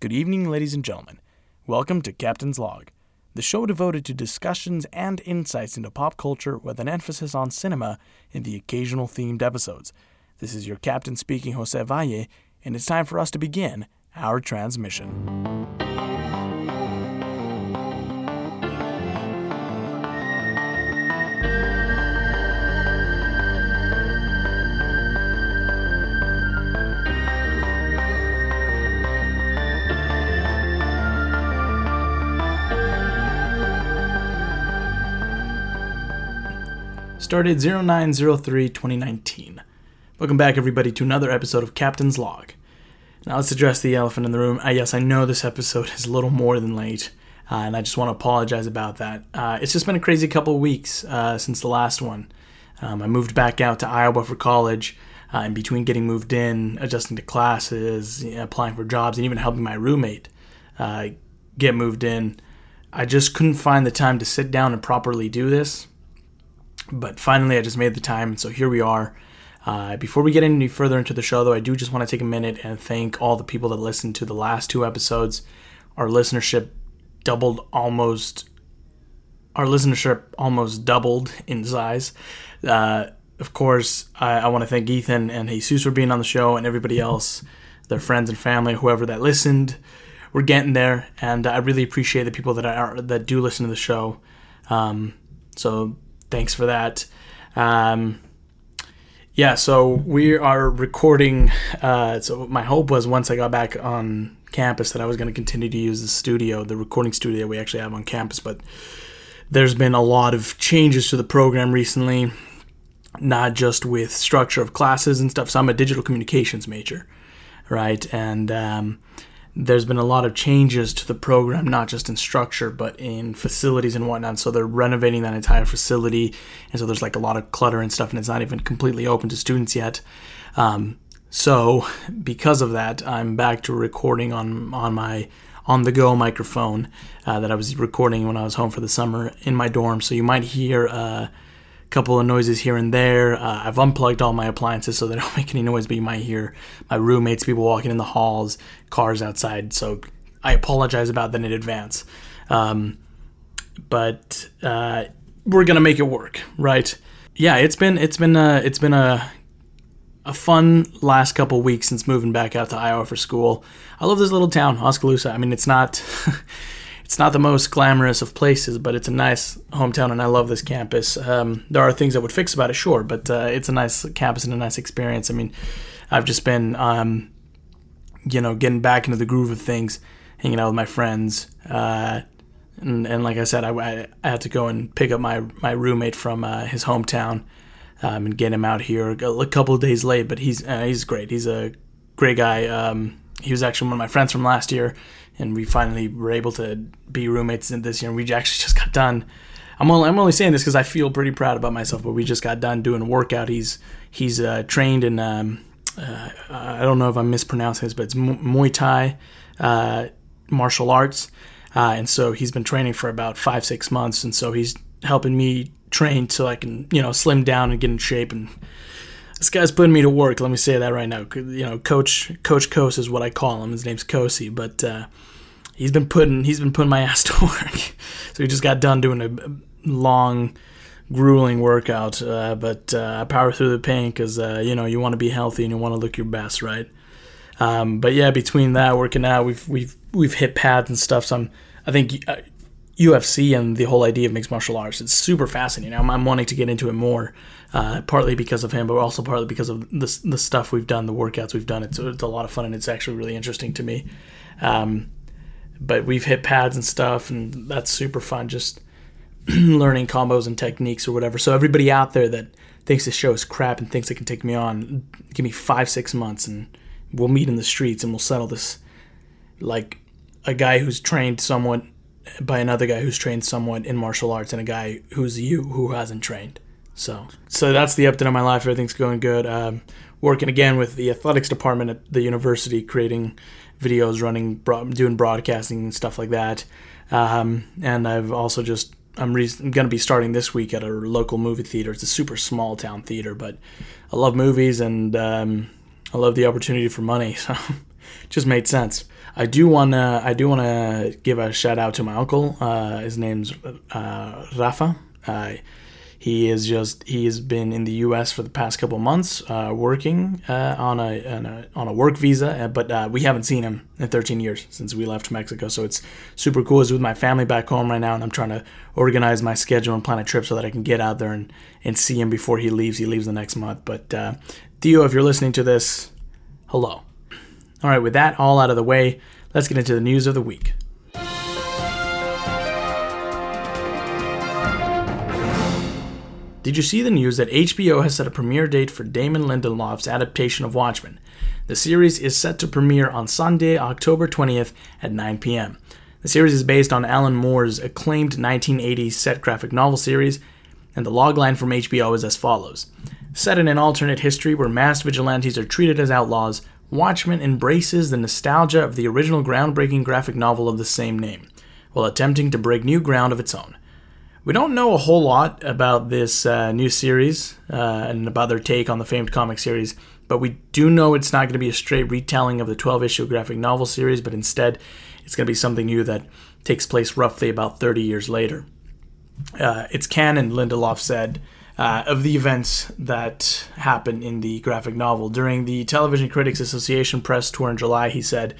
Good evening, ladies and gentlemen. Welcome to Captain's Log, the show devoted to discussions and insights into pop culture with an emphasis on cinema in the occasional themed episodes. This is your captain speaking, Jose Valle, and it's time for us to begin our transmission. Started 0903 2019. Welcome back, everybody, to another episode of Captain's Log. Now, let's address the elephant in the room. Uh, yes, I know this episode is a little more than late, uh, and I just want to apologize about that. Uh, it's just been a crazy couple of weeks uh, since the last one. Um, I moved back out to Iowa for college, uh, in between getting moved in, adjusting to classes, you know, applying for jobs, and even helping my roommate uh, get moved in. I just couldn't find the time to sit down and properly do this. But finally, I just made the time, so here we are. Uh, before we get any further into the show, though, I do just want to take a minute and thank all the people that listened to the last two episodes. Our listenership doubled almost. Our listenership almost doubled in size. Uh, of course, I, I want to thank Ethan and Jesus for being on the show, and everybody else, their friends and family, whoever that listened. We're getting there, and I really appreciate the people that are that do listen to the show. Um, so thanks for that. Um, yeah, so we are recording. Uh, so my hope was once I got back on campus that I was going to continue to use the studio, the recording studio we actually have on campus. But there's been a lot of changes to the program recently, not just with structure of classes and stuff. So I'm a digital communications major, right? And um, there's been a lot of changes to the program, not just in structure, but in facilities and whatnot. So they're renovating that entire facility, and so there's like a lot of clutter and stuff, and it's not even completely open to students yet. Um, so because of that, I'm back to recording on on my on the go microphone uh, that I was recording when I was home for the summer in my dorm. So you might hear. a couple of noises here and there. Uh, I've unplugged all my appliances so they don't make any noise, but you might hear my roommates, people walking in the halls, cars outside. So I apologize about that in advance. Um, but uh, we're gonna make it work, right? Yeah, it's been it's been a, it's been a a fun last couple weeks since moving back out to Iowa for school. I love this little town, Oskaloosa. I mean, it's not it's not the most glamorous of places, but it's a nice hometown, and I love this campus. Um, there are things I would fix about it, sure, but uh, it's a nice campus and a nice experience. I mean, I've just been, um, you know, getting back into the groove of things, hanging out with my friends, uh, and, and, like I said, I, I, had to go and pick up my my roommate from uh, his hometown um, and get him out here a couple of days late, but he's uh, he's great. He's a great guy. Um, he was actually one of my friends from last year and we finally were able to be roommates in this year. And we actually just got done. I'm only, I'm only saying this because I feel pretty proud about myself. But we just got done doing a workout. He's he's uh, trained in um, uh, I don't know if I'm mispronouncing this, but it's Muay Thai uh, martial arts, uh, and so he's been training for about five six months, and so he's helping me train so I can you know slim down and get in shape and this guy's putting me to work. Let me say that right now. You know, Coach Coach Kos is what I call him. His name's Kosi, but uh, he's been putting he's been putting my ass to work. so he just got done doing a long, grueling workout. Uh, but uh, power through the pain because uh, you know you want to be healthy and you want to look your best, right? Um, but yeah, between that working out, we've we've we've hit pads and stuff. So I'm I think UFC uh, and the whole idea of mixed martial arts it's super fascinating. I'm, I'm wanting to get into it more uh, partly because of him, but also partly because of the, the stuff we've done, the workouts we've done. It's, it's a lot of fun and it's actually really interesting to me. Um, but we've hit pads and stuff, and that's super fun. Just learning combos and techniques or whatever. So everybody out there that thinks this show is crap and thinks it can take me on, give me five, six months, and we'll meet in the streets and we'll settle this. Like a guy who's trained somewhat by another guy who's trained somewhat in martial arts, and a guy who's you who hasn't trained. So, so that's the update on my life. Everything's going good. Um, working again with the athletics department at the university, creating videos, running, doing broadcasting and stuff like that. Um, and I've also just I'm, re- I'm going to be starting this week at a local movie theater. It's a super small town theater, but I love movies and um, I love the opportunity for money. So, just made sense. I do wanna I do wanna give a shout out to my uncle. Uh, his name's uh, Rafa. Uh, he is just he has been in the U.S. for the past couple months, uh, working uh, on, a, on, a, on a work visa, uh, but uh, we haven't seen him in 13 years since we left Mexico. So it's super cool. He's with my family back home right now, and I'm trying to organize my schedule and plan a trip so that I can get out there and, and see him before he leaves. He leaves the next month. But uh, Tío, if you're listening to this, hello. All right, with that all out of the way, let's get into the news of the week. Did you see the news that HBO has set a premiere date for Damon Lindelof's adaptation of Watchmen? The series is set to premiere on Sunday, October 20th at 9 p.m. The series is based on Alan Moore's acclaimed 1980s set graphic novel series, and the logline from HBO is as follows Set in an alternate history where masked vigilantes are treated as outlaws, Watchmen embraces the nostalgia of the original groundbreaking graphic novel of the same name, while attempting to break new ground of its own. We don't know a whole lot about this uh, new series uh, and about their take on the famed comic series, but we do know it's not going to be a straight retelling of the 12 issue graphic novel series, but instead it's going to be something new that takes place roughly about 30 years later. Uh, it's canon, Lindelof said, uh, of the events that happened in the graphic novel. During the Television Critics Association press tour in July, he said,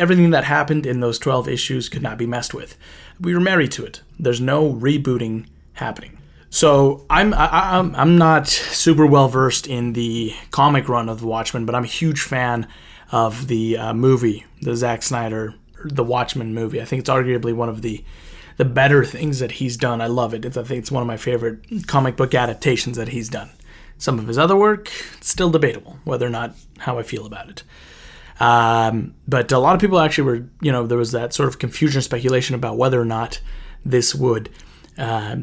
Everything that happened in those 12 issues could not be messed with. We were married to it. There's no rebooting happening. So I'm I, am I'm not super well versed in the comic run of the Watchmen, but I'm a huge fan of the uh, movie, the Zack Snyder, the Watchmen movie. I think it's arguably one of the the better things that he's done. I love it. It's, I think it's one of my favorite comic book adaptations that he's done. Some of his other work, still debatable whether or not how I feel about it. Um, but a lot of people actually were, you know, there was that sort of confusion, and speculation about whether or not this would uh,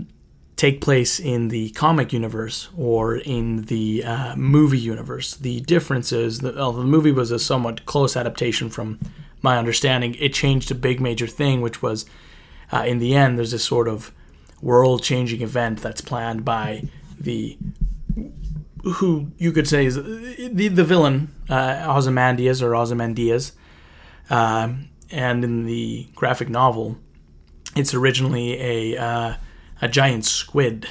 take place in the comic universe or in the uh, movie universe. The difference is that well, the movie was a somewhat close adaptation from my understanding. It changed a big major thing, which was uh, in the end, there's this sort of world changing event that's planned by the who you could say is the the villain uh, Ozymandias or Ozymandias, uh, and in the graphic novel, it's originally a uh, a giant squid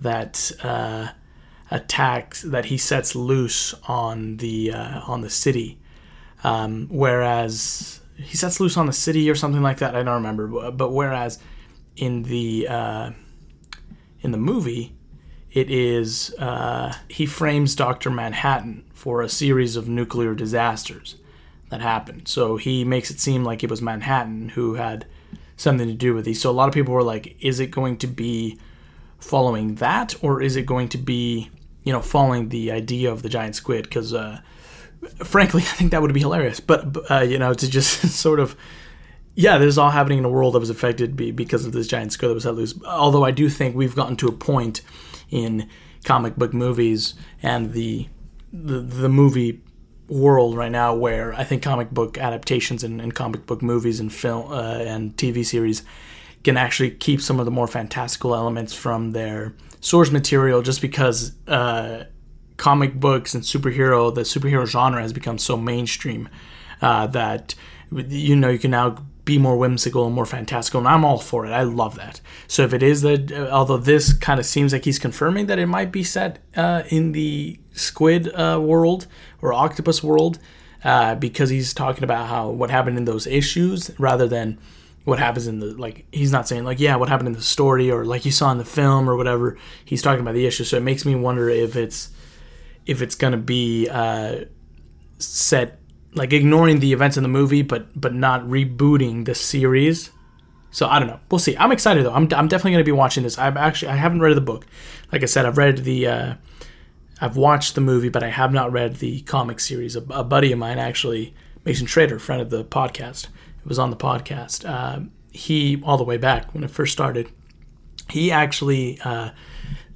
that uh, attacks that he sets loose on the uh, on the city, um, whereas he sets loose on the city or something like that. I don't remember, but whereas in the uh, in the movie it is uh, he frames Dr. Manhattan for a series of nuclear disasters that happened. So he makes it seem like it was Manhattan who had something to do with these. So a lot of people were like, is it going to be following that or is it going to be, you know, following the idea of the giant squid? Because uh, frankly, I think that would be hilarious. But, uh, you know, to just sort of yeah, this is all happening in a world that was affected because of this giant squid that was let loose. Although I do think we've gotten to a point in comic book movies and the the, the movie world right now where I think comic book adaptations and, and comic book movies and film uh, and TV series can actually keep some of the more fantastical elements from their source material just because uh, comic books and superhero the superhero genre has become so mainstream uh, that you know you can now be more whimsical and more fantastical, and I'm all for it. I love that. So if it is that, although this kind of seems like he's confirming that it might be set uh, in the squid uh, world or octopus world, uh, because he's talking about how what happened in those issues rather than what happens in the like. He's not saying like yeah, what happened in the story or like you saw in the film or whatever. He's talking about the issue, so it makes me wonder if it's if it's gonna be uh, set like ignoring the events in the movie, but but not rebooting the series. So I don't know. We'll see. I'm excited though. I'm, I'm definitely going to be watching this. I've actually I haven't read the book. Like I said, I've read the uh, I've watched the movie, but I have not read the comic series. A, a buddy of mine actually, Mason Trader, friend of the podcast, it was on the podcast. Uh, he all the way back when it first started. He actually uh,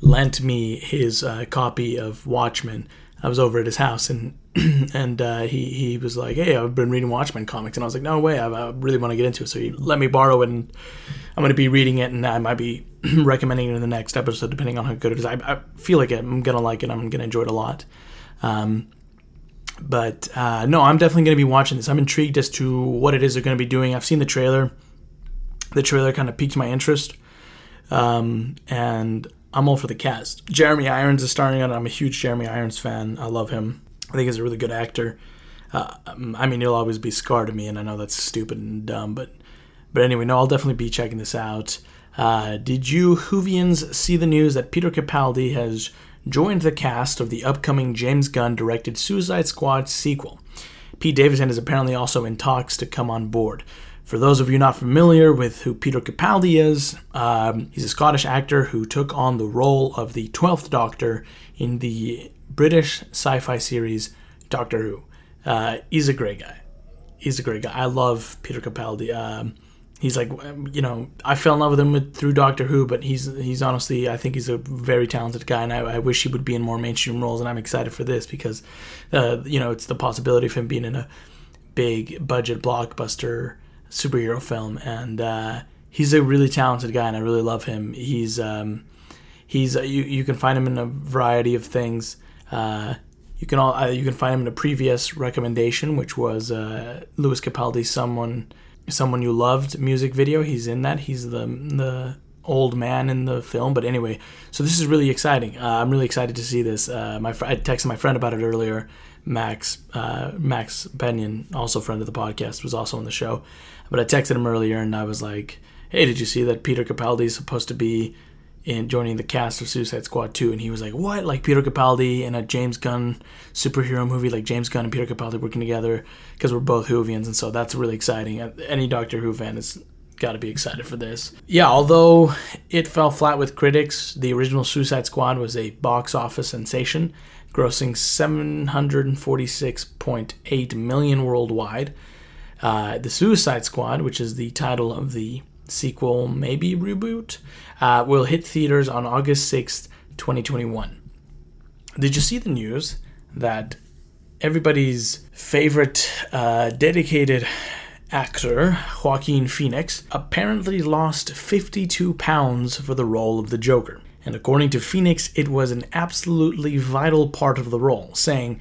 lent me his uh, copy of Watchmen. I was over at his house and and uh, he he was like, "Hey, I've been reading Watchmen comics," and I was like, "No way, I, I really want to get into it." So he let me borrow it, and I'm going to be reading it, and I might be recommending it in the next episode, depending on how good it is. I, I feel like I'm going to like it. I'm going to enjoy it a lot. Um, but uh, no, I'm definitely going to be watching this. I'm intrigued as to what it is they're going to be doing. I've seen the trailer. The trailer kind of piqued my interest, um, and I'm all for the cast. Jeremy Irons is starring in it. I'm a huge Jeremy Irons fan. I love him. I think he's a really good actor. Uh, I mean, he'll always be Scar to me, and I know that's stupid and dumb, but but anyway, no, I'll definitely be checking this out. Uh, did you Whovians see the news that Peter Capaldi has joined the cast of the upcoming James Gunn directed Suicide Squad sequel? Pete Davidson is apparently also in talks to come on board. For those of you not familiar with who Peter Capaldi is, um, he's a Scottish actor who took on the role of the 12th Doctor in the British sci fi series Doctor Who. Uh, he's a great guy. He's a great guy. I love Peter Capaldi. Um, he's like you know I fell in love with him through Doctor Who, but he's he's honestly I think he's a very talented guy, and I, I wish he would be in more mainstream roles. And I'm excited for this because uh, you know it's the possibility of him being in a big budget blockbuster superhero film, and uh, he's a really talented guy, and I really love him. He's um, he's you you can find him in a variety of things. Uh, you can all uh, you can find him in a previous recommendation, which was uh, Lewis Capaldi's "Someone." someone you loved music video. He's in that. He's the the old man in the film. But anyway, so this is really exciting. Uh, I'm really excited to see this. Uh, my fr- I texted my friend about it earlier. Max uh, Max Benyon, also friend of the podcast, was also on the show. But I texted him earlier and I was like, "Hey, did you see that Peter Capaldi is supposed to be in joining the cast of Suicide Squad 2 and he was like, "What? Like Peter Capaldi in a James Gunn superhero movie like James Gunn and Peter Capaldi working together because we're both Whovians and so that's really exciting. Any Doctor Who fan has got to be excited for this. Yeah, although it fell flat with critics, the original Suicide Squad was a box office sensation, grossing 746.8 million worldwide. Uh, the Suicide Squad, which is the title of the sequel, maybe reboot, uh, will hit theaters on August 6th, 2021. Did you see the news that everybody's favorite uh, dedicated actor, Joaquin Phoenix, apparently lost 52 pounds for the role of the Joker? And according to Phoenix, it was an absolutely vital part of the role, saying,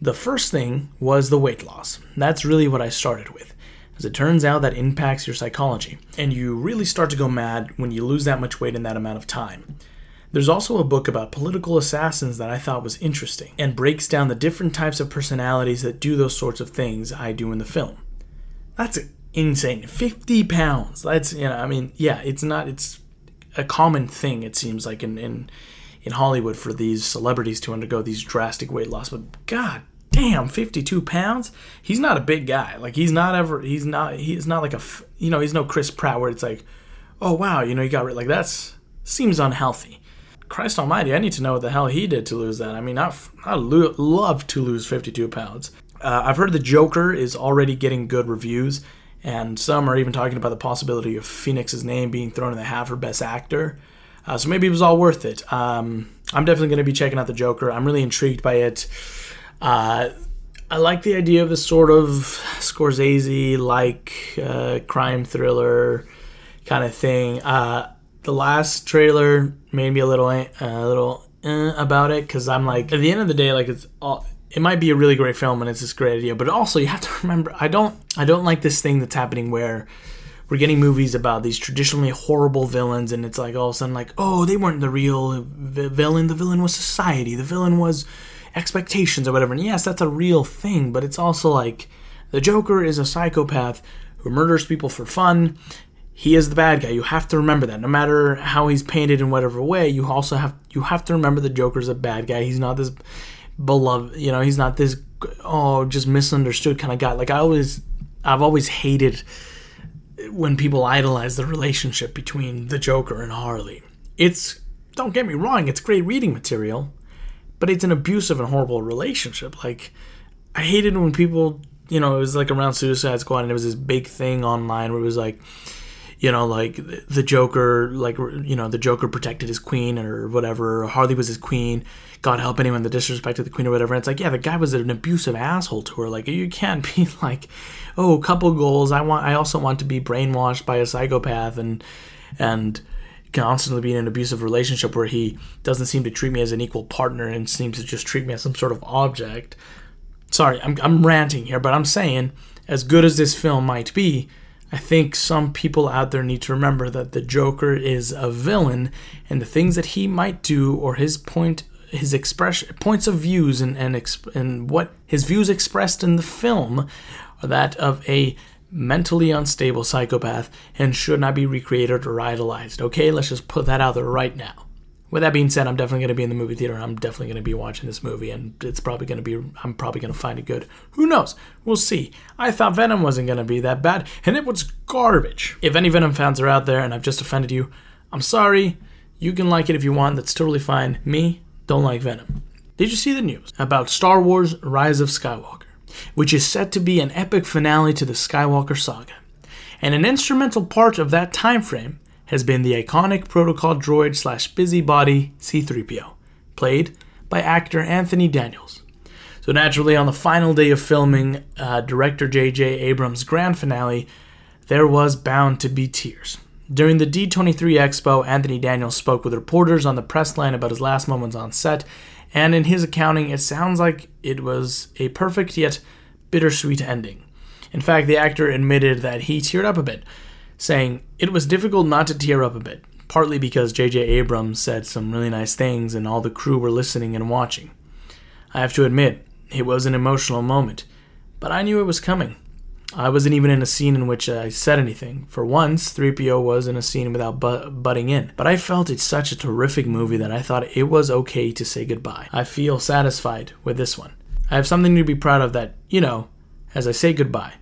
The first thing was the weight loss. That's really what I started with. As it turns out, that impacts your psychology, and you really start to go mad when you lose that much weight in that amount of time. There's also a book about political assassins that I thought was interesting and breaks down the different types of personalities that do those sorts of things I do in the film. That's insane. 50 pounds. That's, you know, I mean, yeah, it's not, it's a common thing, it seems like, in, in, in Hollywood for these celebrities to undergo these drastic weight loss. But god damn, 52 pounds. He's not a big guy. Like he's not ever. He's not. He's not like a. You know, he's no Chris Pratt where it's like, oh wow, you know, he got rid. like that's seems unhealthy. Christ Almighty, I need to know what the hell he did to lose that. I mean, I I lo- love to lose 52 pounds. Uh, I've heard the Joker is already getting good reviews, and some are even talking about the possibility of Phoenix's name being thrown in the hat for Best Actor. Uh, so maybe it was all worth it. Um, I'm definitely going to be checking out the Joker. I'm really intrigued by it. Uh, I like the idea of a sort of Scorsese like uh, crime thriller kind of thing. Uh, the last trailer made me a little a little uh, about it because I'm like at the end of the day like it's all it might be a really great film and it's this great idea but also you have to remember I don't I don't like this thing that's happening where we're getting movies about these traditionally horrible villains and it's like all of a sudden like oh they weren't the real villain the villain was society the villain was expectations or whatever. And yes, that's a real thing, but it's also like the Joker is a psychopath who murders people for fun. He is the bad guy. You have to remember that. No matter how he's painted in whatever way, you also have you have to remember the Joker's a bad guy. He's not this beloved, you know, he's not this oh, just misunderstood kind of guy. Like I always I've always hated when people idolize the relationship between the Joker and Harley. It's don't get me wrong, it's great reading material, but it's an abusive and horrible relationship. Like, I hated when people, you know, it was like around Suicide Squad, and it was this big thing online where it was like, you know, like the Joker, like you know, the Joker protected his queen or whatever. Harley was his queen. God help anyone that disrespected the queen or whatever. And it's like, yeah, the guy was an abusive asshole to her. Like, you can't be like, oh, couple goals. I want. I also want to be brainwashed by a psychopath and and constantly being in an abusive relationship where he doesn't seem to treat me as an equal partner and seems to just treat me as some sort of object. sorry, I'm, I'm ranting here, but I'm saying, as good as this film might be, I think some people out there need to remember that the Joker is a villain, and the things that he might do or his point, his expression, points of views, and and, exp- and what his views expressed in the film are that of a mentally unstable psychopath and should not be recreated or idolized. Okay, let's just put that out there right now. With that being said, I'm definitely going to be in the movie theater. I'm definitely going to be watching this movie, and it's probably going to be. I'm probably going to find it good. Who knows? We'll see. I thought Venom wasn't going to be that bad, and it was garbage. If any Venom fans are out there and I've just offended you, I'm sorry. You can like it if you want. That's totally fine. Me, don't like Venom. Did you see the news about Star Wars: Rise of Skywalker, which is set to be an epic finale to the Skywalker saga, and an instrumental part of that time frame has been the iconic protocol droid slash busybody C3PO, played by actor Anthony Daniels. So, naturally, on the final day of filming uh, director J.J. Abrams' grand finale, there was bound to be tears. During the D23 Expo, Anthony Daniels spoke with reporters on the press line about his last moments on set, and in his accounting, it sounds like it was a perfect yet bittersweet ending. In fact, the actor admitted that he teared up a bit, saying, It was difficult not to tear up a bit, partly because J.J. Abrams said some really nice things and all the crew were listening and watching. I have to admit, it was an emotional moment, but I knew it was coming. I wasn't even in a scene in which I said anything. For once, 3PO was in a scene without butting in. But I felt it's such a terrific movie that I thought it was okay to say goodbye. I feel satisfied with this one. I have something to be proud of that, you know, as I say goodbye,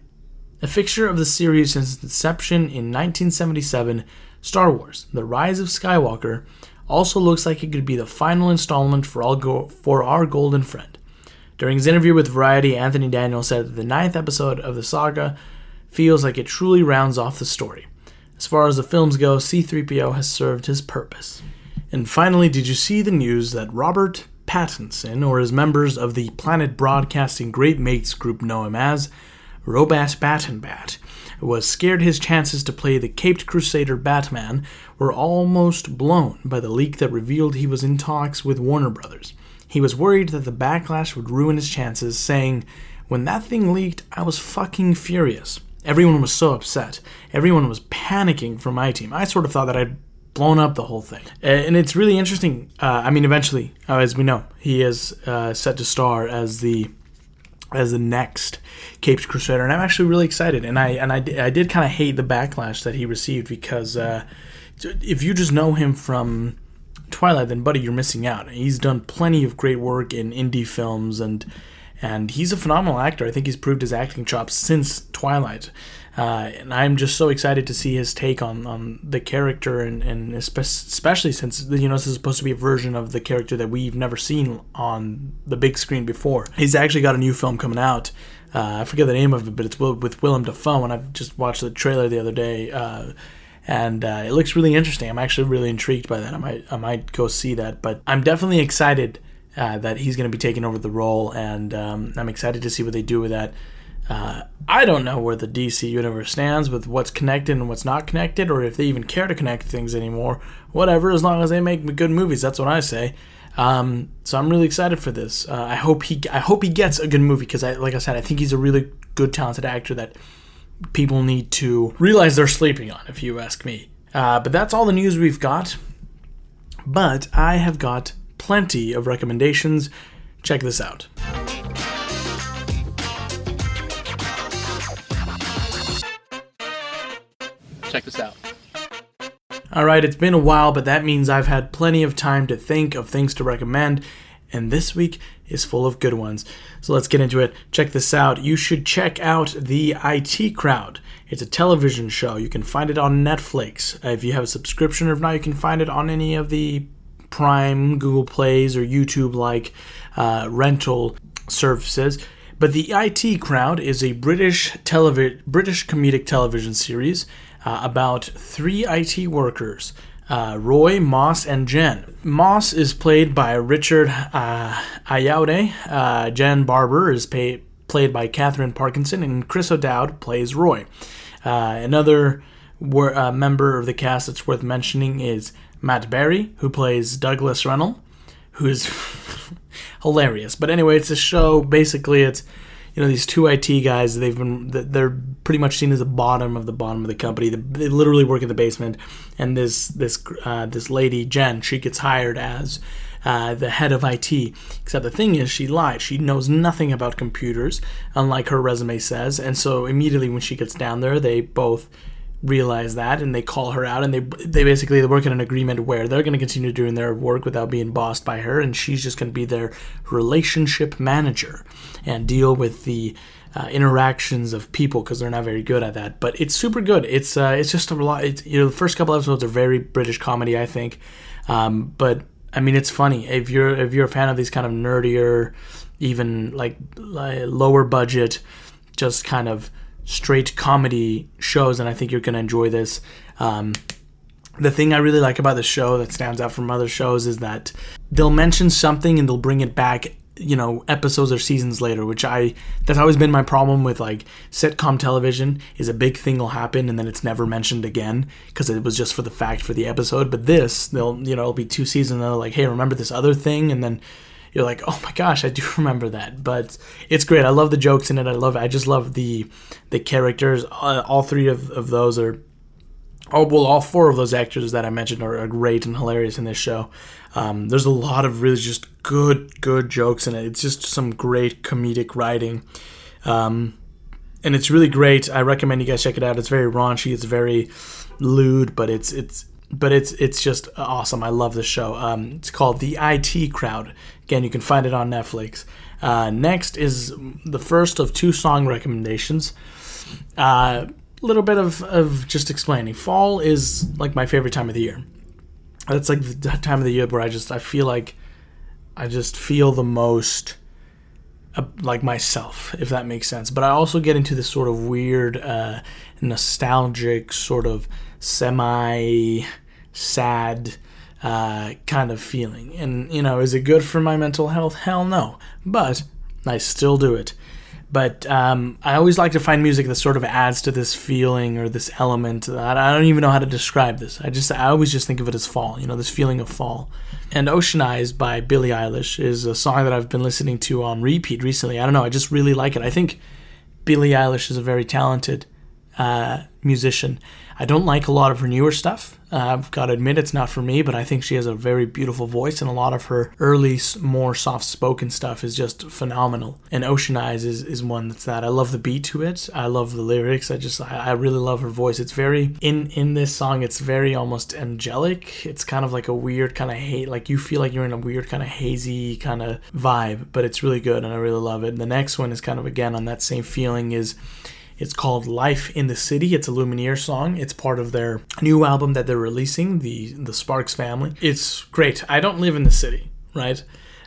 a fixture of the series since its inception in 1977, Star Wars The Rise of Skywalker also looks like it could be the final installment for, all go- for our golden friend. During his interview with Variety, Anthony Daniels said that the ninth episode of the saga feels like it truly rounds off the story. As far as the films go, C3PO has served his purpose. And finally, did you see the news that Robert Pattinson, or as members of the Planet Broadcasting Great Mates group know him as, Robat Battenbat, was scared his chances to play the Caped Crusader Batman were almost blown by the leak that revealed he was in talks with Warner Brothers. He was worried that the backlash would ruin his chances, saying, When that thing leaked, I was fucking furious. Everyone was so upset. Everyone was panicking for my team. I sort of thought that I'd blown up the whole thing. And it's really interesting. Uh, I mean, eventually, uh, as we know, he is uh, set to star as the as the next Caped Crusader, and I'm actually really excited. And I and I, I did kind of hate the backlash that he received because uh, if you just know him from Twilight, then buddy, you're missing out. He's done plenty of great work in indie films, and and he's a phenomenal actor. I think he's proved his acting chops since Twilight. Uh, and I'm just so excited to see his take on, on the character, and, and especially since you know this is supposed to be a version of the character that we've never seen on the big screen before. He's actually got a new film coming out. Uh, I forget the name of it, but it's with Willem Dafoe, and I've just watched the trailer the other day, uh, and uh, it looks really interesting. I'm actually really intrigued by that. I might I might go see that, but I'm definitely excited uh, that he's going to be taking over the role, and um, I'm excited to see what they do with that. Uh, I don't know where the DC universe stands with what's connected and what's not connected, or if they even care to connect things anymore. Whatever, as long as they make good movies, that's what I say. Um, so I'm really excited for this. Uh, I hope he, I hope he gets a good movie because, I, like I said, I think he's a really good, talented actor that people need to realize they're sleeping on, if you ask me. Uh, but that's all the news we've got. But I have got plenty of recommendations. Check this out. Check this out. Alright, it's been a while, but that means I've had plenty of time to think of things to recommend, and this week is full of good ones. So let's get into it. Check this out. You should check out The IT Crowd. It's a television show. You can find it on Netflix. If you have a subscription, or if not, you can find it on any of the Prime, Google Plays, or YouTube like uh, rental services. But The IT Crowd is a British televi- British comedic television series uh, about three IT workers. Uh, Roy, Moss, and Jen. Moss is played by Richard uh. Uh, Jen Barber is pay- played by Katherine Parkinson, and Chris O'Dowd plays Roy. Uh, another wor- uh, member of the cast that's worth mentioning is Matt Berry, who plays Douglas Reynolds, who's hilarious. But anyway, it's a show. Basically, it's you know these two IT guys. They've been they're pretty much seen as the bottom of the bottom of the company. They literally work in the basement, and this this uh, this lady Jen, she gets hired as. Uh, the head of IT. Except the thing is, she lied. She knows nothing about computers, unlike her resume says. And so immediately when she gets down there, they both realize that and they call her out and they they basically work in an agreement where they're going to continue doing their work without being bossed by her and she's just going to be their relationship manager and deal with the uh, interactions of people because they're not very good at that. But it's super good. It's uh, it's just a lot it's, you know the first couple episodes are very british comedy i think. Um, but i mean it's funny. If you're if you're a fan of these kind of nerdier even like lower budget just kind of straight comedy shows, and I think you're going to enjoy this. Um, the thing I really like about the show that stands out from other shows is that they'll mention something and they'll bring it back you know episodes or seasons later which i that's always been my problem with like sitcom television is a big thing will happen and then it's never mentioned again because it was just for the fact for the episode but this they'll you know it'll be two seasons and they're like hey remember this other thing and then you're like, oh my gosh, I do remember that. But it's great. I love the jokes in it. I love. I just love the the characters. Uh, all three of, of those are. Oh well, all four of those actors that I mentioned are, are great and hilarious in this show. Um, there's a lot of really just good, good jokes in it. It's just some great comedic writing, um, and it's really great. I recommend you guys check it out. It's very raunchy. It's very lewd, but it's it's but it's it's just awesome. I love this show. Um, it's called The IT Crowd. Again, you can find it on Netflix. Uh, next is the first of two song recommendations. A uh, little bit of, of just explaining. Fall is like my favorite time of the year. That's like the time of the year where I just I feel like I just feel the most uh, like myself, if that makes sense. But I also get into this sort of weird, uh, nostalgic, sort of semi sad uh, kind of feeling. And, you know, is it good for my mental health? Hell no. But I still do it. But um, I always like to find music that sort of adds to this feeling or this element. I don't even know how to describe this. I just I always just think of it as fall. You know, this feeling of fall. And Ocean Eyes by Billie Eilish is a song that I've been listening to on repeat recently. I don't know. I just really like it. I think Billie Eilish is a very talented uh, musician. I don't like a lot of her newer stuff. Uh, I've got to admit it's not for me, but I think she has a very beautiful voice, and a lot of her early, more soft spoken stuff is just phenomenal. And Ocean Eyes is, is one that's that. I love the beat to it. I love the lyrics. I just, I, I really love her voice. It's very, in, in this song, it's very almost angelic. It's kind of like a weird kind of hate, like you feel like you're in a weird kind of hazy kind of vibe, but it's really good, and I really love it. And the next one is kind of, again, on that same feeling is it's called Life in the City. It's a Lumineer song. It's part of their new album that they're releasing, the the Sparks family. It's great. I don't live in the city, right?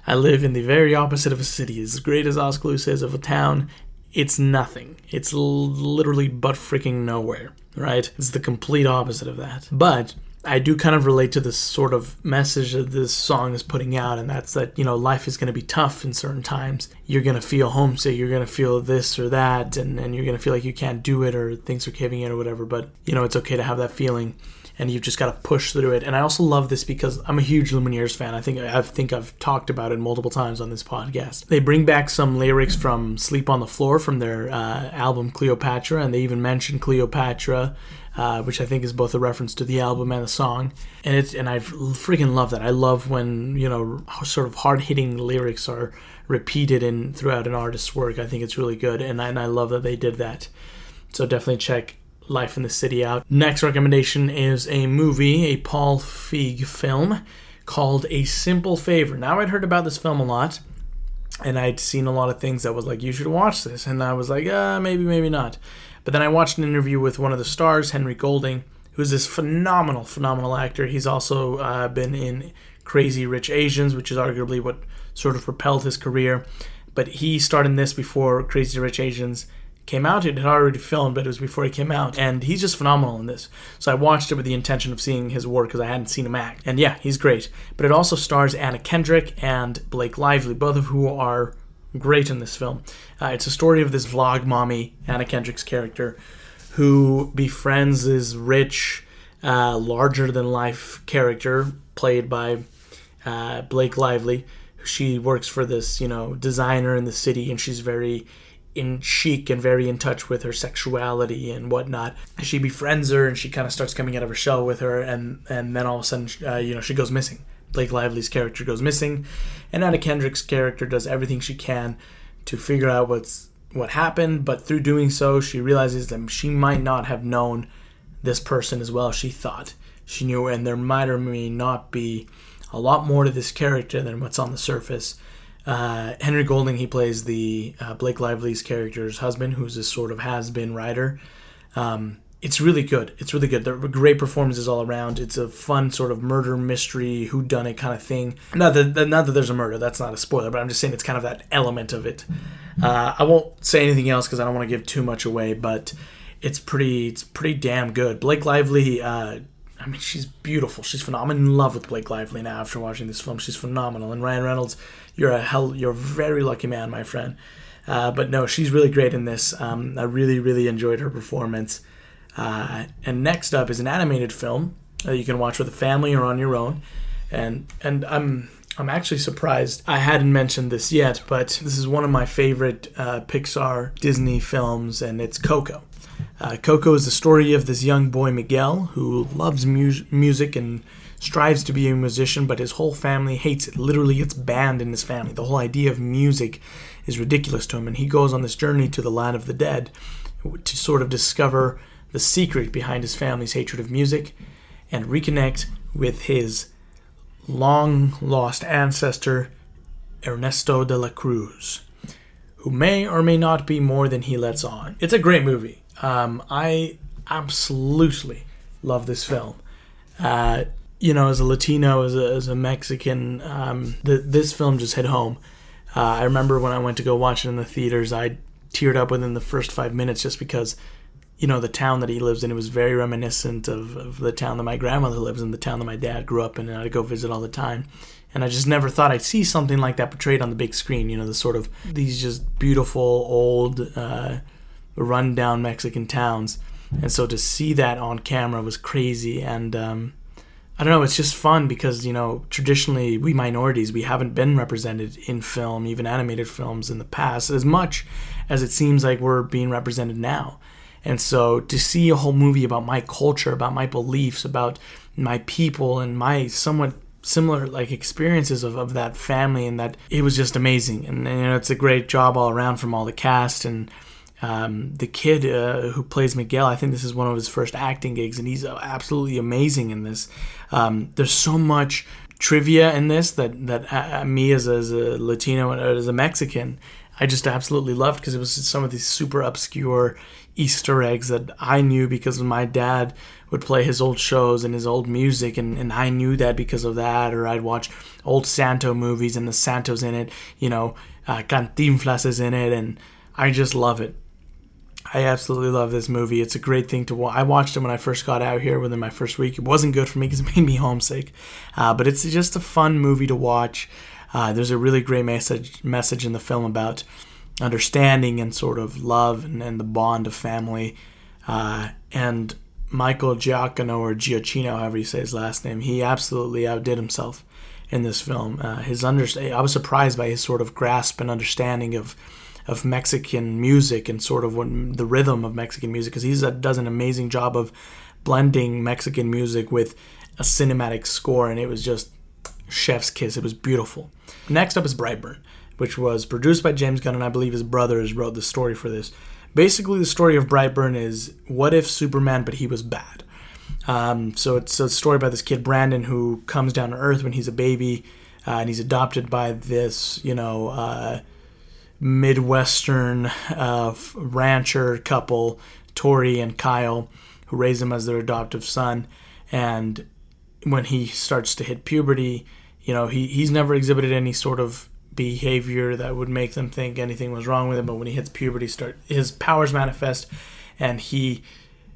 I live in the very opposite of a city. As great as Oskaloosa is of a town, it's nothing. It's l- literally butt freaking nowhere, right? It's the complete opposite of that. But I do kind of relate to this sort of message that this song is putting out, and that's that, you know, life is going to be tough in certain times. You're going to feel homesick, you're going to feel this or that, and, and you're going to feel like you can't do it or things are caving in or whatever, but, you know, it's okay to have that feeling, and you've just got to push through it. And I also love this because I'm a huge Lumineers fan. I think, I think I've talked about it multiple times on this podcast. They bring back some lyrics from Sleep on the Floor from their uh, album Cleopatra, and they even mention Cleopatra uh, which I think is both a reference to the album and the song. And it's and I freaking love that. I love when you know sort of hard hitting lyrics are repeated in throughout an artist's work. I think it's really good, and I, and I love that they did that. So definitely check Life in the City out. Next recommendation is a movie, a Paul Feig film called A Simple Favor. Now I'd heard about this film a lot and I'd seen a lot of things that was like you should watch this and I was like uh maybe maybe not but then I watched an interview with one of the stars, Henry Golding, who's this phenomenal, phenomenal actor. He's also uh, been in Crazy Rich Asians, which is arguably what sort of propelled his career. But he starred in this before Crazy Rich Asians came out. It had already filmed, but it was before he came out. And he's just phenomenal in this. So I watched it with the intention of seeing his work because I hadn't seen him act. And yeah, he's great. But it also stars Anna Kendrick and Blake Lively, both of who are great in this film. Uh, it's a story of this vlog mommy, Anna Kendrick's character, who befriends this rich, uh, larger than life character played by uh, Blake Lively. She works for this, you know, designer in the city, and she's very in chic and very in touch with her sexuality and whatnot. She befriends her, and she kind of starts coming out of her shell with her, and and then all of a sudden, uh, you know, she goes missing. Blake Lively's character goes missing, and Anna Kendrick's character does everything she can to figure out what's what happened. But through doing so, she realizes that she might not have known this person as well as she thought she knew, and there might or may not be a lot more to this character than what's on the surface. Uh, Henry Golding, he plays the uh, Blake Lively's character's husband, who's this sort of has-been writer. Um, it's really good. It's really good. There are great performances all around. It's a fun sort of murder mystery, who done it kind of thing. Not that, not that there's a murder. That's not a spoiler, but I'm just saying it's kind of that element of it. Uh, I won't say anything else because I don't want to give too much away, but it's pretty it's pretty damn good. Blake Lively. Uh, I mean, she's beautiful. She's phenomenal. I'm in love with Blake Lively now after watching this film. She's phenomenal. And Ryan Reynolds, you're a hell, you're a very lucky man, my friend. Uh, but no, she's really great in this. Um, I really, really enjoyed her performance. Uh, and next up is an animated film that you can watch with a family or on your own. And and I'm I'm actually surprised I hadn't mentioned this yet, but this is one of my favorite uh, Pixar Disney films, and it's Coco. Uh, Coco is the story of this young boy Miguel who loves mu- music and strives to be a musician, but his whole family hates it. Literally, it's banned in his family. The whole idea of music is ridiculous to him, and he goes on this journey to the land of the dead to sort of discover the secret behind his family's hatred of music and reconnect with his long lost ancestor, Ernesto de la Cruz, who may or may not be more than he lets on. It's a great movie. Um, I absolutely love this film. Uh, you know, as a Latino, as a, as a Mexican, um, the, this film just hit home. Uh, I remember when I went to go watch it in the theaters, I teared up within the first five minutes just because you know, the town that he lives in. It was very reminiscent of, of the town that my grandmother lives in, the town that my dad grew up in, and I'd go visit all the time. And I just never thought I'd see something like that portrayed on the big screen. You know, the sort of these just beautiful old, uh, rundown Mexican towns. And so to see that on camera was crazy. And um, I don't know, it's just fun because, you know, traditionally we minorities, we haven't been represented in film, even animated films in the past, as much as it seems like we're being represented now. And so to see a whole movie about my culture, about my beliefs, about my people and my somewhat similar like experiences of, of that family and that it was just amazing and, and you know it's a great job all around from all the cast and um, the kid uh, who plays Miguel, I think this is one of his first acting gigs, and he's absolutely amazing in this. Um, there's so much trivia in this that that uh, me as a, as a Latino and as a Mexican, I just absolutely loved because it was some of these super obscure Easter eggs that I knew because my dad would play his old shows and his old music, and, and I knew that because of that. Or I'd watch old Santo movies and the Santos in it, you know, uh, Cantinflas is in it, and I just love it. I absolutely love this movie. It's a great thing to watch. I watched it when I first got out here within my first week. It wasn't good for me because it made me homesick, uh, but it's just a fun movie to watch. Uh, there's a really great message message in the film about understanding and sort of love and, and the bond of family. Uh, and Michael Giacchino or Giacchino, however you say his last name, he absolutely outdid himself in this film. Uh, his under- I was surprised by his sort of grasp and understanding of of Mexican music and sort of what, the rhythm of Mexican music because he does an amazing job of blending Mexican music with a cinematic score, and it was just chef's kiss. It was beautiful. Next up is Brightburn which was produced by James Gunn, and I believe his brothers wrote the story for this. Basically, the story of Brightburn is what if Superman, but he was bad. Um, so it's a story about this kid Brandon who comes down to Earth when he's a baby, uh, and he's adopted by this, you know, uh, Midwestern uh, rancher couple, Tori and Kyle, who raise him as their adoptive son. And when he starts to hit puberty, you know, he, he's never exhibited any sort of behavior that would make them think anything was wrong with him. But when he hits puberty, start his powers manifest, and he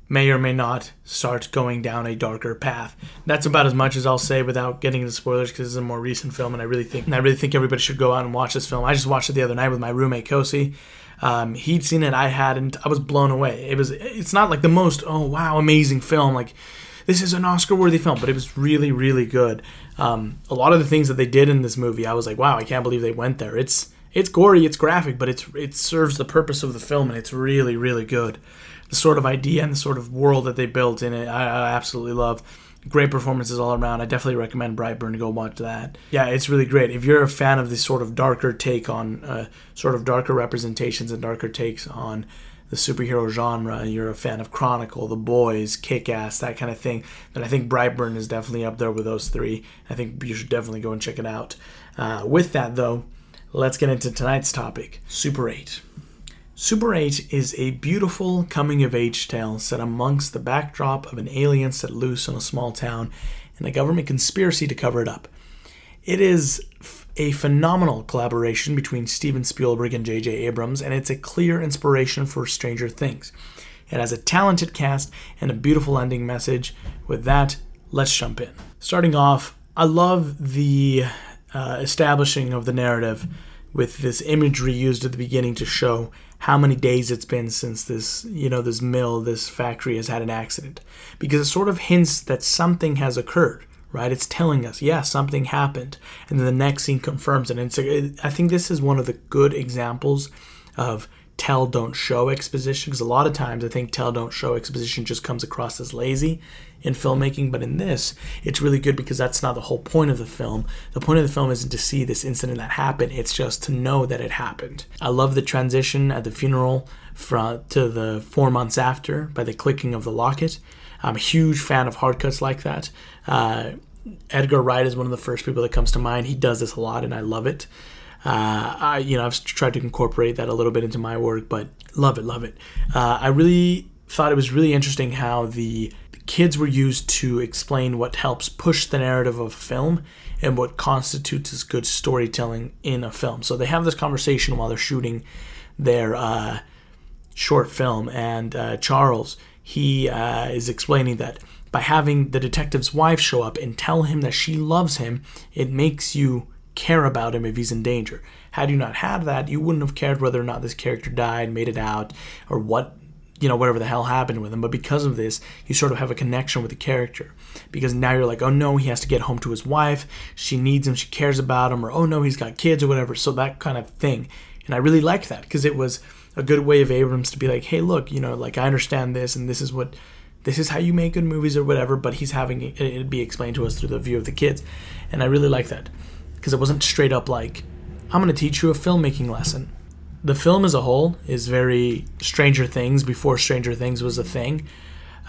may or may not start going down a darker path. That's about as much as I'll say without getting into spoilers because it's a more recent film, and I really think I really think everybody should go out and watch this film. I just watched it the other night with my roommate Kosi. Um, he'd seen it, I hadn't. I was blown away. It was. It's not like the most oh wow amazing film like this is an Oscar-worthy film, but it was really, really good. Um, a lot of the things that they did in this movie, I was like, wow, I can't believe they went there. It's it's gory, it's graphic, but it's it serves the purpose of the film, and it's really, really good. The sort of idea and the sort of world that they built in it, I, I absolutely love great performances all around. I definitely recommend Brightburn to go watch that. Yeah, it's really great. If you're a fan of this sort of darker take on, uh, sort of darker representations and darker takes on the superhero genre, you're a fan of Chronicle, The Boys, Kick Ass, that kind of thing, then I think Brightburn is definitely up there with those three. I think you should definitely go and check it out. Uh, with that, though, let's get into tonight's topic Super 8. Super 8 is a beautiful coming of age tale set amongst the backdrop of an alien set loose in a small town and a government conspiracy to cover it up. It is a phenomenal collaboration between Steven Spielberg and J.J. Abrams, and it's a clear inspiration for Stranger Things. It has a talented cast and a beautiful ending message. With that, let's jump in. Starting off, I love the uh, establishing of the narrative with this imagery used at the beginning to show how many days it's been since this, you know, this mill, this factory has had an accident. Because it sort of hints that something has occurred, right? It's telling us, yeah, something happened. And then the next scene confirms it. And it's I think this is one of the good examples of tell don't show exposition because a lot of times I think tell don't show exposition just comes across as lazy in filmmaking, but in this, it's really good because that's not the whole point of the film. The point of the film isn't to see this incident that happened, it's just to know that it happened. I love the transition at the funeral from, to the four months after by the clicking of the locket. I'm a huge fan of hard cuts like that. Uh, Edgar Wright is one of the first people that comes to mind. He does this a lot, and I love it. Uh, I, you know, I've tried to incorporate that a little bit into my work, but love it, love it. Uh, I really thought it was really interesting how the kids were used to explain what helps push the narrative of a film and what constitutes as good storytelling in a film. So they have this conversation while they're shooting their uh, short film, and uh, Charles he uh, is explaining that by having the detective's wife show up and tell him that she loves him, it makes you care about him if he's in danger. Had you not had that, you wouldn't have cared whether or not this character died, made it out, or what you know whatever the hell happened with him. But because of this you sort of have a connection with the character. Because now you're like oh no he has to get home to his wife. She needs him. She cares about him. Or oh no he's got kids or whatever. So that kind of thing. And i really like that because it was a good way of abrams to be like hey look you know like i understand this and this is what this is how you make good movies or whatever but he's having it be explained to us through the view of the kids. And i really like that because it wasn't straight up like i'm going to teach you a filmmaking lesson the film as a whole is very Stranger Things before Stranger Things was a thing.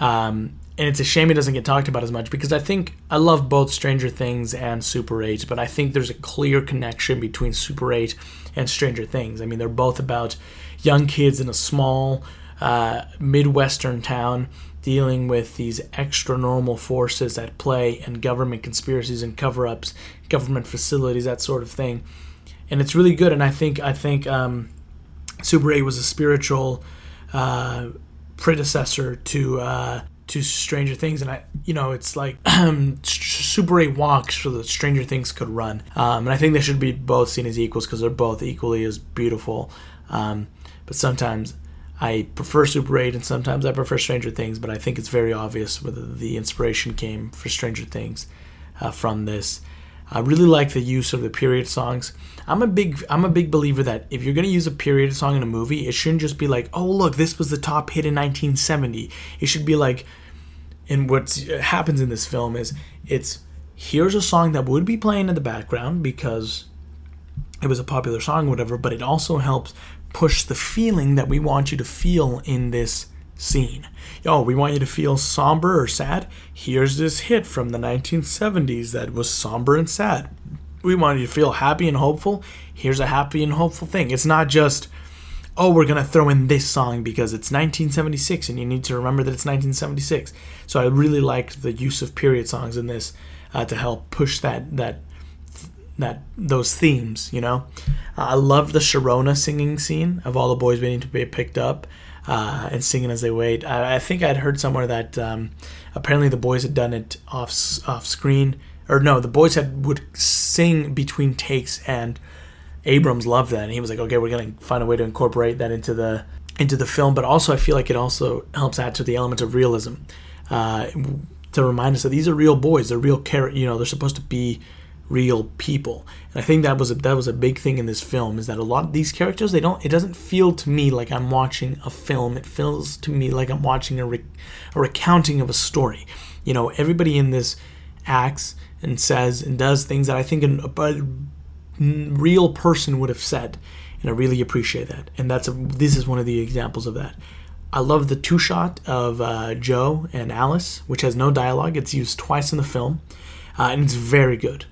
Um, and it's a shame it doesn't get talked about as much because I think I love both Stranger Things and Super 8, but I think there's a clear connection between Super 8 and Stranger Things. I mean, they're both about young kids in a small uh, Midwestern town dealing with these extra normal forces at play and government conspiracies and cover ups, government facilities, that sort of thing. And it's really good. And I think, I think, um, Super 8 was a spiritual uh, predecessor to uh, to Stranger Things, and I, you know, it's like Super 8 walks so that Stranger Things could run, um, and I think they should be both seen as equals because they're both equally as beautiful. Um, but sometimes I prefer Super 8, and sometimes I prefer Stranger Things. But I think it's very obvious whether the inspiration came for Stranger Things uh, from this. I really like the use of the period songs. I'm a big I'm a big believer that if you're gonna use a period song in a movie, it shouldn't just be like, oh look, this was the top hit in 1970. It should be like, and what happens in this film is it's here's a song that would be playing in the background because it was a popular song, whatever, but it also helps push the feeling that we want you to feel in this scene. Yo, we want you to feel somber or sad. Here's this hit from the 1970s that was somber and sad. We want you to feel happy and hopeful. Here's a happy and hopeful thing. It's not just, oh, we're going to throw in this song because it's 1976 and you need to remember that it's 1976. So I really liked the use of period songs in this uh, to help push that that that those themes, you know. Uh, I love the Sharona singing scene of all the boys waiting to be picked up uh, and singing as they wait. I, I think I'd heard somewhere that um, apparently the boys had done it off off screen, or no, the boys had would sing between takes, and Abrams loved that, and he was like, okay, we're gonna find a way to incorporate that into the into the film. But also, I feel like it also helps add to the element of realism. Uh, to remind us that these are real boys. They're real char- You know, they're supposed to be real people. And I think that was a, that was a big thing in this film is that a lot of these characters they don't it doesn't feel to me like I'm watching a film. It feels to me like I'm watching a, a recounting of a story. You know, everybody in this acts and says and does things that I think a, a real person would have said, and I really appreciate that. And that's a, this is one of the examples of that. I love the two shot of uh, Joe and Alice, which has no dialogue. It's used twice in the film, uh, and it's very good.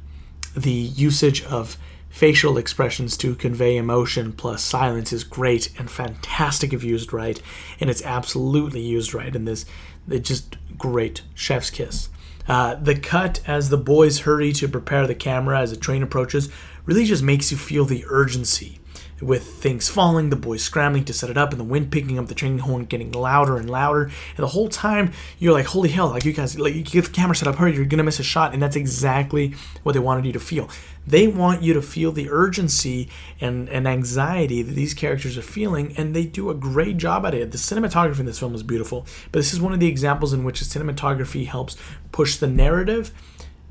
The usage of facial expressions to convey emotion plus silence is great and fantastic if used right, and it's absolutely used right in this. It's just great. Chef's kiss. Uh, the cut as the boys hurry to prepare the camera as the train approaches really just makes you feel the urgency with things falling, the boys scrambling to set it up, and the wind picking up the training horn getting louder and louder. And the whole time you're like, holy hell, like you guys, like you get the camera set up, hurry, you're gonna miss a shot. And that's exactly what they wanted you to feel. They want you to feel the urgency and, and anxiety that these characters are feeling, and they do a great job at it. The cinematography in this film is beautiful, but this is one of the examples in which the cinematography helps push the narrative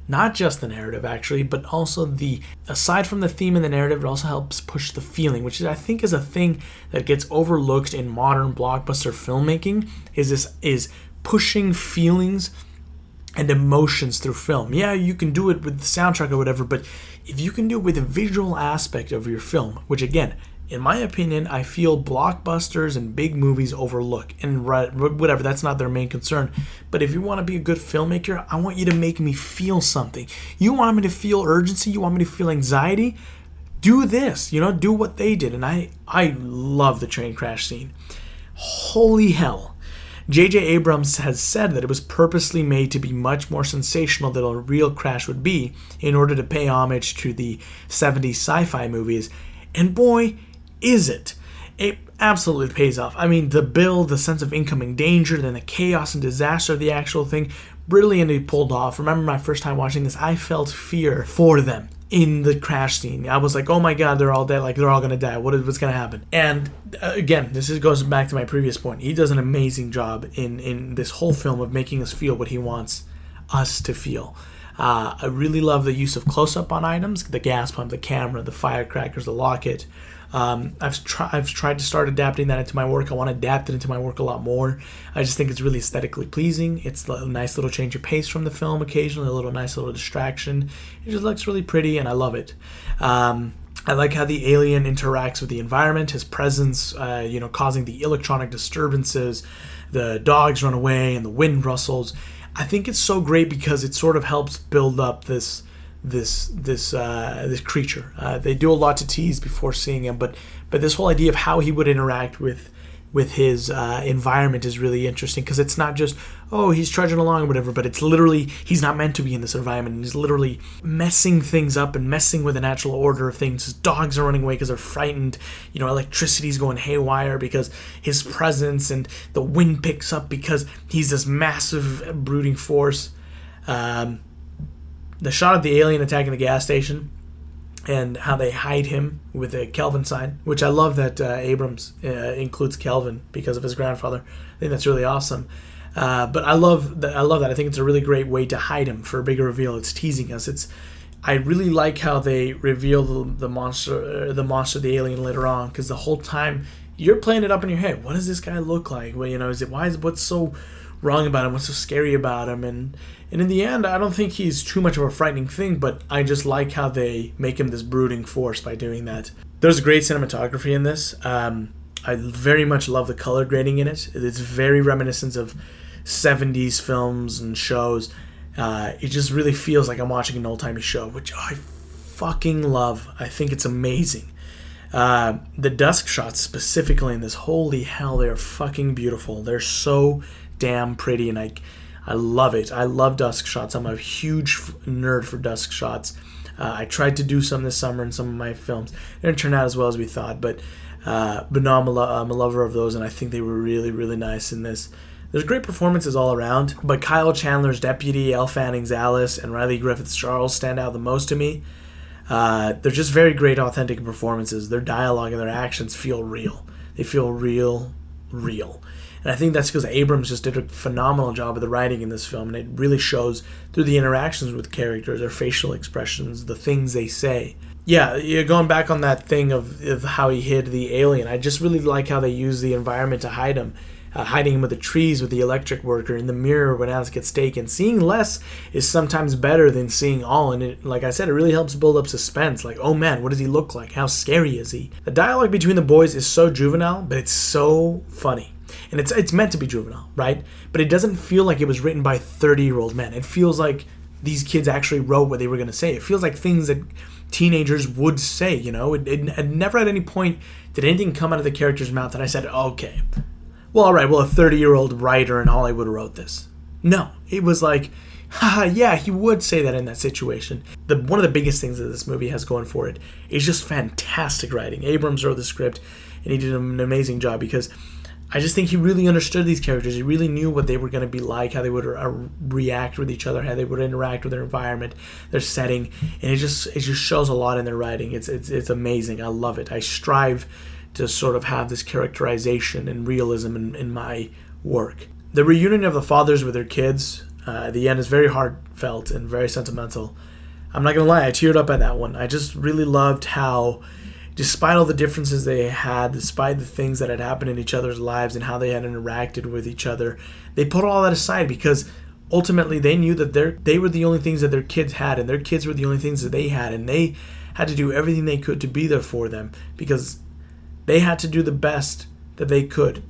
not just the narrative actually but also the aside from the theme and the narrative it also helps push the feeling which i think is a thing that gets overlooked in modern blockbuster filmmaking is this is pushing feelings and emotions through film. Yeah you can do it with the soundtrack or whatever but if you can do it with the visual aspect of your film which again in my opinion, I feel blockbusters and big movies overlook. And whatever, that's not their main concern. But if you want to be a good filmmaker, I want you to make me feel something. You want me to feel urgency, you want me to feel anxiety? Do this, you know, do what they did. And I I love the train crash scene. Holy hell. J.J. Abrams has said that it was purposely made to be much more sensational than a real crash would be in order to pay homage to the 70s sci fi movies. And boy, is it? It absolutely pays off. I mean, the build, the sense of incoming danger, then the chaos and disaster of the actual thing, brilliantly pulled off. Remember my first time watching this, I felt fear for them in the crash scene. I was like, oh my god, they're all dead. Like, they're all gonna die. What is, what's gonna happen? And uh, again, this is, goes back to my previous point. He does an amazing job in, in this whole film of making us feel what he wants us to feel. Uh, I really love the use of close up on items the gas pump, the camera, the firecrackers, the locket. Um, I've, I've tried to start adapting that into my work. I want to adapt it into my work a lot more. I just think it's really aesthetically pleasing. It's a nice little change of pace from the film occasionally, a little nice little distraction. It just looks really pretty, and I love it. Um, I like how the alien interacts with the environment, his presence, uh, you know, causing the electronic disturbances. The dogs run away and the wind rustles. I think it's so great because it sort of helps build up this this this uh, this creature. Uh, they do a lot to tease before seeing him, but but this whole idea of how he would interact with with his uh, environment is really interesting because it's not just oh he's trudging along or whatever, but it's literally he's not meant to be in this environment. He's literally messing things up and messing with the natural order of things. His dogs are running away because they're frightened. You know, electricity's going haywire because his presence, and the wind picks up because he's this massive brooding force. Um, the shot of the alien attacking the gas station and how they hide him with a Kelvin sign, which I love that uh, Abrams uh, includes Kelvin because of his grandfather. I think that's really awesome. Uh, but I love that. I love that. I think it's a really great way to hide him for a bigger reveal. It's teasing us. It's. I really like how they reveal the, the monster, uh, the monster, the alien later on, because the whole time you're playing it up in your head. What does this guy look like? Well, you know, is it why is what's so wrong about him? What's so scary about him? And and in the end, I don't think he's too much of a frightening thing, but I just like how they make him this brooding force by doing that. There's great cinematography in this. Um, I very much love the color grading in it. It's very reminiscent of 70s films and shows. Uh, it just really feels like I'm watching an old timey show, which I fucking love. I think it's amazing. Uh, the dusk shots specifically in this, holy hell, they're fucking beautiful. They're so damn pretty, and I I love it. I love dusk shots. I'm a huge nerd for dusk shots. Uh, I tried to do some this summer in some of my films. It didn't turn out as well as we thought, but uh, but no, I'm a, lo- I'm a lover of those, and I think they were really really nice in this. There's great performances all around, but Kyle Chandler's deputy, Elle Fanning's Alice, and Riley Griffiths' Charles stand out the most to me. Uh, they're just very great, authentic performances. Their dialogue and their actions feel real. They feel real, real And I think that's because Abrams just did a phenomenal job of the writing in this film, and it really shows through the interactions with characters, their facial expressions, the things they say. Yeah, going back on that thing of, of how he hid the alien. I just really like how they use the environment to hide him uh, hiding him with the trees with the electric worker in the mirror when Alice gets taken. Seeing less is sometimes better than seeing all, and it, like I said, it really helps build up suspense. Like, oh man, what does he look like? How scary is he? The dialogue between the boys is so juvenile, but it's so funny. And it's it's meant to be juvenile, right? But it doesn't feel like it was written by 30 year old men. It feels like these kids actually wrote what they were going to say. It feels like things that teenagers would say, you know? It, it, it, never at any point did anything come out of the character's mouth and I said, okay, well, all right, well, a 30 year old writer in Hollywood wrote this. No, it was like, yeah, he would say that in that situation. The one of the biggest things that this movie has going for it is just fantastic writing. Abrams wrote the script, and he did an amazing job because I just think he really understood these characters. He really knew what they were going to be like, how they would uh, react with each other, how they would interact with their environment, their setting, and it just it just shows a lot in their writing. It's it's it's amazing. I love it. I strive to sort of have this characterization and realism in, in my work. The reunion of the fathers with their kids uh, at the end is very heartfelt and very sentimental. I'm not gonna lie, I teared up at that one. I just really loved how, despite all the differences they had, despite the things that had happened in each other's lives and how they had interacted with each other, they put all that aside because ultimately they knew that they were the only things that their kids had, and their kids were the only things that they had, and they had to do everything they could to be there for them because they had to do the best that they could.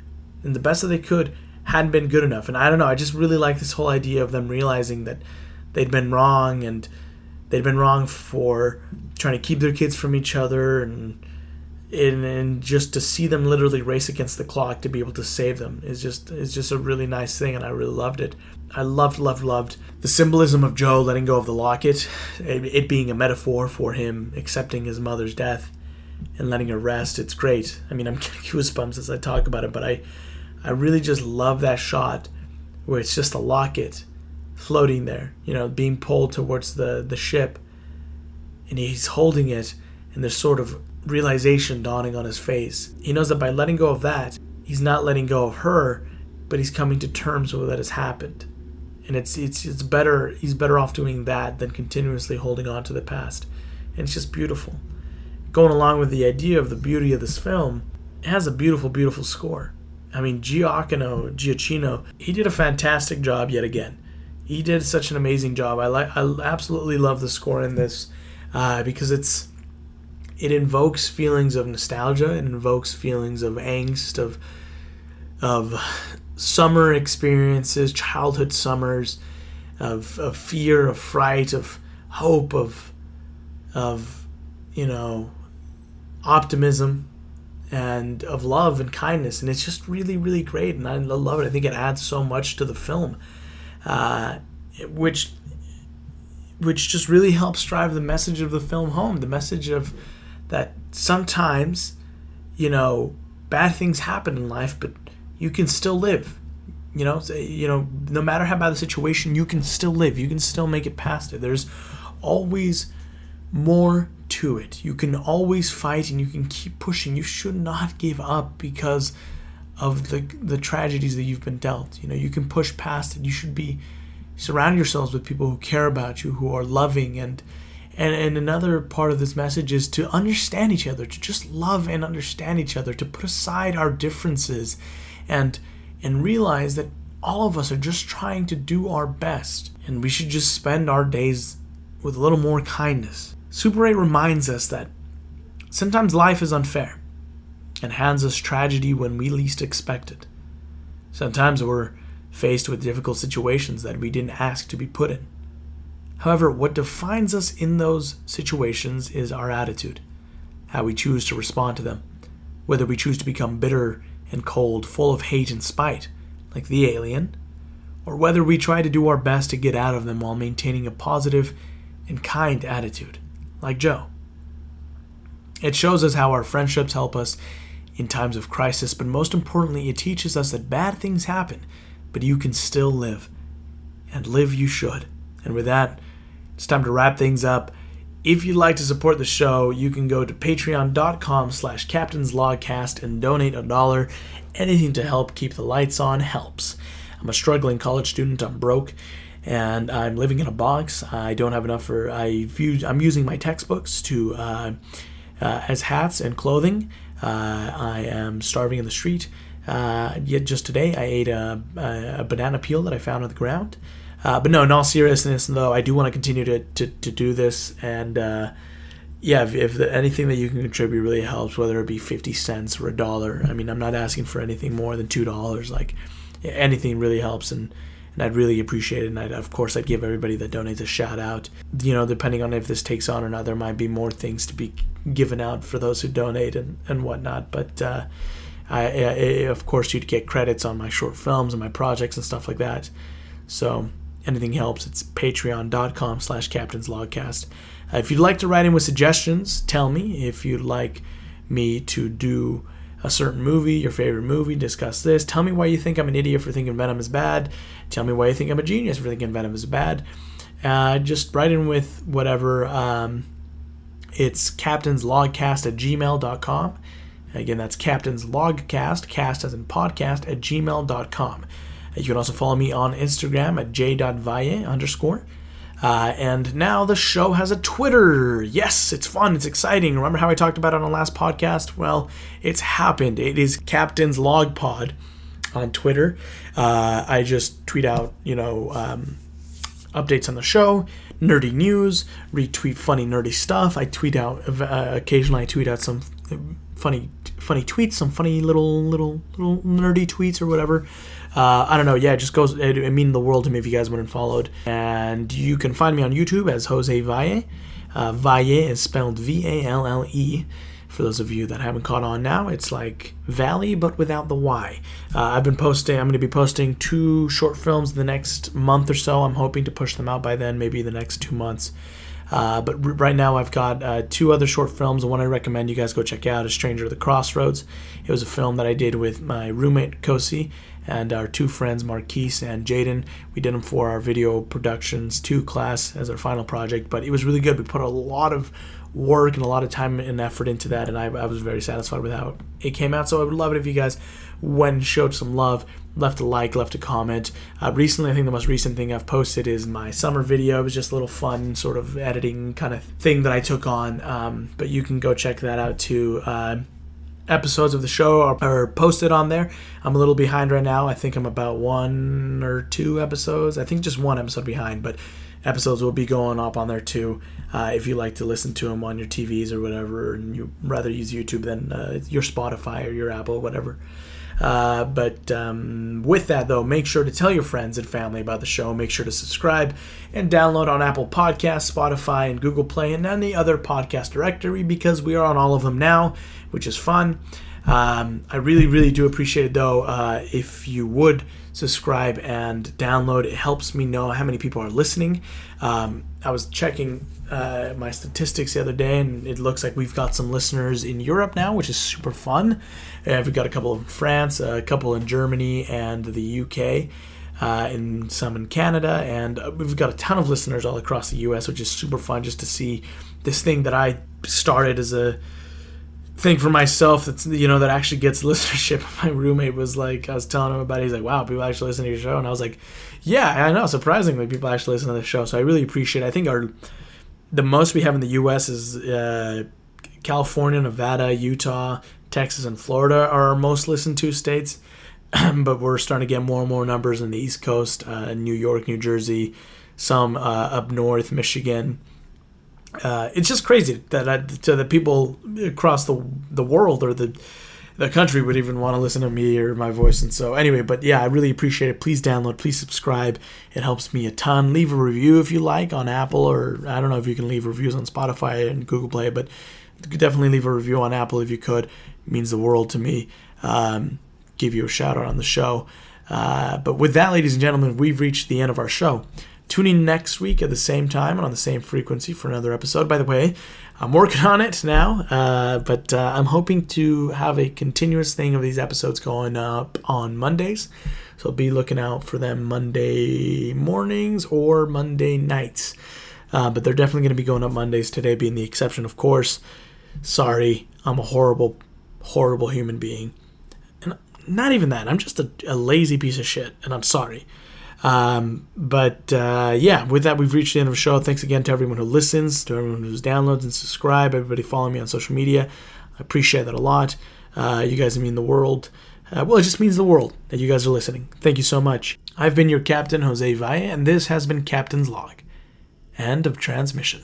And the best that they could hadn't been good enough. And I don't know, I just really like this whole idea of them realizing that they'd been wrong and they'd been wrong for trying to keep their kids from each other and and, and just to see them literally race against the clock to be able to save them is just is just a really nice thing and I really loved it. I loved loved loved the symbolism of Joe letting go of the locket, it, it being a metaphor for him accepting his mother's death and letting her rest. It's great. I mean, I'm getting goosebumps as I talk about it, but I, I really just love that shot where it's just a locket floating there, you know, being pulled towards the, the ship. And he's holding it, and there's sort of realization dawning on his face. He knows that by letting go of that, he's not letting go of her, but he's coming to terms with what has happened. And it's it's it's better he's better off doing that than continuously holding on to the past. And it's just beautiful going along with the idea of the beauty of this film, it has a beautiful, beautiful score. I mean, Gioacchino, Giacchino, he did a fantastic job yet again. He did such an amazing job. I like, I absolutely love the score in this uh, because it's, it invokes feelings of nostalgia. It invokes feelings of angst, of, of summer experiences, childhood summers, of, of fear, of fright, of hope, of, of, you know, optimism and of love and kindness and it's just really really great and i love it i think it adds so much to the film uh, which which just really helps drive the message of the film home the message of that sometimes you know bad things happen in life but you can still live you know you know no matter how bad the situation you can still live you can still make it past it there's always more to it. You can always fight and you can keep pushing. You should not give up because of the the tragedies that you've been dealt. You know, you can push past it. You should be surround yourselves with people who care about you, who are loving and and, and another part of this message is to understand each other, to just love and understand each other, to put aside our differences and and realize that all of us are just trying to do our best and we should just spend our days with a little more kindness Super 8 reminds us that sometimes life is unfair and hands us tragedy when we least expect it. Sometimes we're faced with difficult situations that we didn't ask to be put in. However, what defines us in those situations is our attitude, how we choose to respond to them, whether we choose to become bitter and cold, full of hate and spite, like the alien, or whether we try to do our best to get out of them while maintaining a positive and kind attitude like Joe. It shows us how our friendships help us in times of crisis, but most importantly, it teaches us that bad things happen, but you can still live. And live you should. And with that, it's time to wrap things up. If you'd like to support the show, you can go to patreon.com slash captainslogcast and donate a dollar. Anything to help keep the lights on helps. I'm a struggling college student. I'm broke and I'm living in a box. I don't have enough for. I I'm using my textbooks to uh, uh, as hats and clothing. Uh, I am starving in the street. Uh, yet just today, I ate a, a, banana peel that I found on the ground. Uh, but no, in all seriousness, though, I do want to continue to, to, to do this. And yeah, if, if the, anything that you can contribute really helps, whether it be 50 cents or a dollar, I mean, I'm not asking for anything more than $2. Like, anything really helps. And and I'd really appreciate it. And I'd, of course, I'd give everybody that donates a shout out. You know, depending on if this takes on or not, there might be more things to be given out for those who donate and, and whatnot. But uh, I, I, of course, you'd get credits on my short films and my projects and stuff like that. So anything helps. It's patreon.com slash captainslogcast. Uh, if you'd like to write in with suggestions, tell me. If you'd like me to do a certain movie, your favorite movie, discuss this. Tell me why you think I'm an idiot for thinking Venom is bad. Tell me why you think I'm a genius for thinking Venom is bad. Uh, just write in with whatever. Um, it's captainslogcast at gmail.com. Again, that's captainslogcast, cast as in podcast, at gmail.com. You can also follow me on Instagram at j.valle underscore. Uh, and now the show has a Twitter. Yes, it's fun. It's exciting. Remember how I talked about it on the last podcast? Well, it's happened. It is Captain's Log Pod on Twitter. Uh, I just tweet out, you know, um, updates on the show, nerdy news, retweet funny nerdy stuff. I tweet out uh, occasionally. I tweet out some funny funny tweets, some funny little little little nerdy tweets or whatever. Uh, I don't know. Yeah, it just goes. It, it mean the world to me if you guys and followed. And you can find me on YouTube as Jose Valle. Uh, Valle is spelled V A L L E. For those of you that haven't caught on now, it's like Valley but without the Y. Uh, I've been posting. I'm going to be posting two short films the next month or so. I'm hoping to push them out by then, maybe the next two months. Uh, but r- right now, I've got uh, two other short films. The one I recommend you guys go check out is Stranger at the Crossroads. It was a film that I did with my roommate Kosi and our two friends Marquise and Jaden. We did them for our video productions two class as our final project, but it was really good. We put a lot of work and a lot of time and effort into that, and I, I was very satisfied with how it came out. So I would love it if you guys went showed some love, left a like, left a comment. Uh, recently, I think the most recent thing I've posted is my summer video. It was just a little fun sort of editing kind of thing that I took on, um, but you can go check that out too. Uh, episodes of the show are, are, posted on there. I'm a little behind right now. I think I'm about one or two episodes. I think just one episode behind, but episodes will be going up on there too. Uh, if you like to listen to them on your TVs or whatever, and you rather use YouTube than uh, your Spotify or your Apple, whatever. Uh, but um, with that, though, make sure to tell your friends and family about the show. Make sure to subscribe and download on Apple Podcasts, Spotify, and Google Play, and any other podcast directory because we are on all of them now, which is fun. Um, I really, really do appreciate it, though, uh, if you would subscribe and download. It helps me know how many people are listening. Um, I was checking uh, my statistics the other day, and it looks like we've got some listeners in Europe now, which is super fun. Uh, we've got a couple in France, a couple in Germany, and the UK. Uh, and some in Canada, and uh, we've got a ton of listeners all across the U.S., which is super fun just to see this thing that I started as a thing for myself that's you know that actually gets listenership. My roommate was like, I was telling him about it. He's like, "Wow, people actually listen to your show," and I was like, "Yeah, I know. Surprisingly, people actually listen to the show." So I really appreciate. it. I think our the most we have in the U.S. is uh, California, Nevada, Utah, Texas, and Florida are our most listened to states. but we're starting to get more and more numbers in the East Coast, uh, New York, New Jersey, some uh, up north, Michigan uh, it's just crazy that I, to the people across the the world or the the country would even want to listen to me or my voice. And so, anyway, but yeah, I really appreciate it. Please download, please subscribe. It helps me a ton. Leave a review if you like on Apple, or I don't know if you can leave reviews on Spotify and Google Play, but definitely leave a review on Apple if you could. It means the world to me. Um, give you a shout out on the show. Uh, but with that, ladies and gentlemen, we've reached the end of our show. Tune in next week at the same time and on the same frequency for another episode. By the way, I'm working on it now, uh, but uh, I'm hoping to have a continuous thing of these episodes going up on Mondays. So be looking out for them Monday mornings or Monday nights. Uh, but they're definitely going to be going up Mondays. Today being the exception, of course. Sorry, I'm a horrible, horrible human being. And not even that. I'm just a, a lazy piece of shit, and I'm sorry. Um, but uh, yeah, with that, we've reached the end of the show. Thanks again to everyone who listens, to everyone who downloads and subscribe, everybody follow me on social media. I appreciate that a lot. Uh, you guys mean the world. Uh, well, it just means the world that you guys are listening. Thank you so much. I've been your captain, Jose Valle, and this has been Captain's Log. End of transmission.